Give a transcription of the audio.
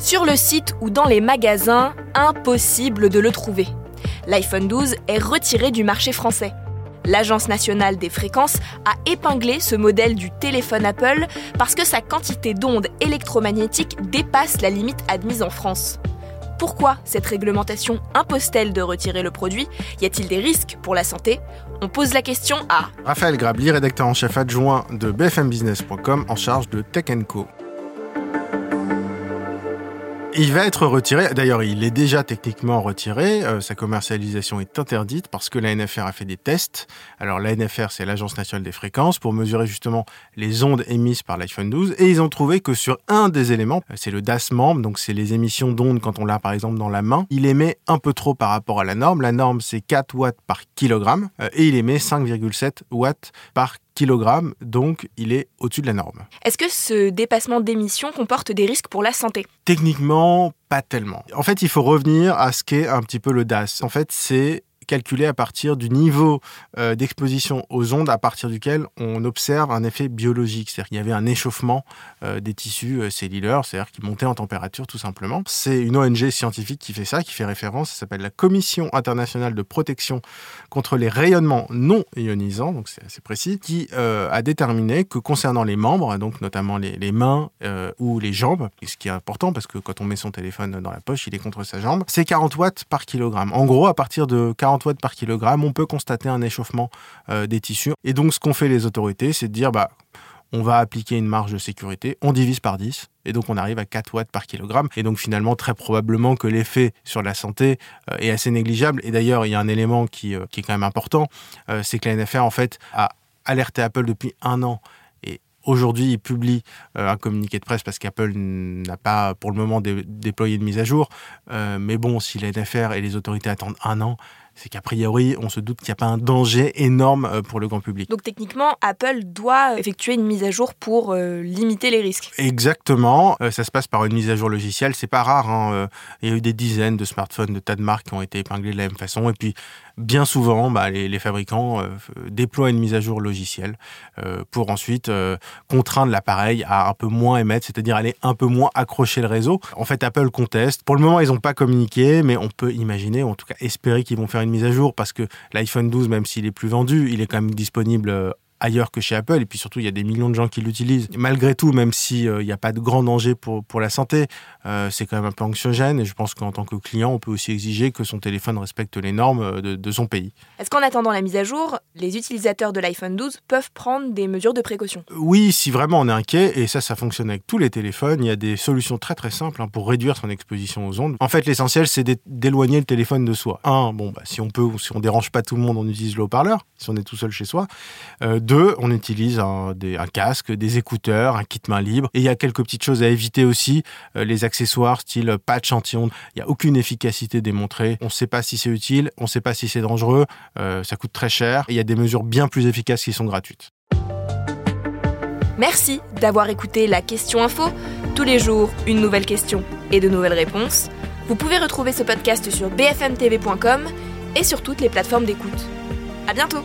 Sur le site ou dans les magasins, impossible de le trouver. L'iPhone 12 est retiré du marché français. L'Agence nationale des fréquences a épinglé ce modèle du téléphone Apple parce que sa quantité d'ondes électromagnétiques dépasse la limite admise en France. Pourquoi cette réglementation impose-t-elle de retirer le produit? Y a-t-il des risques pour la santé? On pose la question à Raphaël Grabli, rédacteur en chef adjoint de bfmbusiness.com en charge de Tech Co. Il va être retiré. D'ailleurs, il est déjà techniquement retiré. Euh, sa commercialisation est interdite parce que la NFR a fait des tests. Alors, la NFR, c'est l'Agence nationale des fréquences pour mesurer justement les ondes émises par l'iPhone 12. Et ils ont trouvé que sur un des éléments, euh, c'est le DAS membre, donc c'est les émissions d'ondes quand on l'a par exemple dans la main, il émet un peu trop par rapport à la norme. La norme, c'est 4 watts par kilogramme euh, et il émet 5,7 watts par kg, donc il est au-dessus de la norme. Est-ce que ce dépassement d'émissions comporte des risques pour la santé? Techniquement, pas tellement. En fait, il faut revenir à ce qu'est un petit peu le DAS. En fait, c'est calculé à partir du niveau euh, d'exposition aux ondes à partir duquel on observe un effet biologique. C'est-à-dire qu'il y avait un échauffement euh, des tissus euh, cellulaires, c'est-à-dire qui montait en température tout simplement. C'est une ONG scientifique qui fait ça, qui fait référence, ça s'appelle la Commission internationale de protection contre les rayonnements non ionisants, donc c'est assez précis, qui a déterminé que concernant les membres, donc notamment les, les mains ou les jambes, ce qui est important parce que quand on met son téléphone dans la poche, il est contre sa jambe, c'est 40 watts par kilogramme. En gros, à partir de 40 watts par kilogramme, on peut constater un échauffement euh, des tissus. Et donc, ce qu'ont fait les autorités, c'est de dire, bah, on va appliquer une marge de sécurité, on divise par 10, et donc on arrive à 4 watts par kilogramme. Et donc finalement, très probablement que l'effet sur la santé euh, est assez négligeable. Et d'ailleurs, il y a un élément qui, euh, est quand même important, c'est que la NFR, en fait, a alerté Apple depuis un an Aujourd'hui, il publie un communiqué de presse parce qu'Apple n'a pas pour le moment déployé de mise à jour. mais bon, si la NFR et les autorités attendent un an, c'est qu'a priori, on se doute qu'il n'y a pas un danger énorme euh, pour le grand public. Donc techniquement, Apple doit effectuer une mise à jour pour euh, limiter les risques. Exactement. Euh, ça se passe par une mise à jour logicielle. C'est pas rare. Hein, il y a eu des dizaines de smartphones de tas de marques qui ont été épinglés de la même façon. Et puis, bien souvent, bah, les, fabricants déploient une mise à jour logicielle pour ensuite contraindre l'appareil à un peu moins émettre, c'est-à-dire aller un peu moins accrocher le réseau. En fait, Apple conteste. Pour le moment, ils n'ont pas communiqué, mais on peut imaginer, ou en tout cas espérer qu'ils vont faire une mise à jour parce que l'iPhone 12, même s'il est plus vendu, il est quand même disponible euh, ailleurs que chez Apple. Et puis surtout, il y a des millions de gens qui l'utilisent. Malgré tout, même s'il euh, n'y a pas de grand danger pour, pour la santé, euh, c'est quand même un peu anxiogène. Et je pense qu'en tant que client, on peut aussi exiger que son téléphone respecte les normes euh, de, de son pays. Est-ce qu'en attendant la mise à jour, les utilisateurs de l'iPhone 12 peuvent prendre des mesures de précaution? Oui, si vraiment on est inquiet, et ça, ça fonctionne avec tous les téléphones, il y a des solutions très très simples hein, pour réduire son exposition aux ondes. En fait, l'essentiel, c'est d'éloigner le téléphone de soi. Un, bon, bah, si on peut, si on dérange pas tout le monde, on utilise le haut-parleur, si on est tout seul chez soi. Deux, on utilise un, casque, des écouteurs, un kit main libre. Et il y a quelques petites choses à éviter aussi, euh, les accessoires style patch anti-ondes. Il n'y a aucune efficacité démontrée. On ne sait pas si c'est utile, on ne sait pas si c'est dangereux, euh, ça coûte très cher. il y a des mesures bien plus efficaces qui sont gratuites. Merci d'avoir écouté la question info. Tous les jours, une nouvelle question et de nouvelles réponses. Vous pouvez retrouver ce podcast sur bfmtv.com et sur toutes les plateformes d'écoute. À bientôt!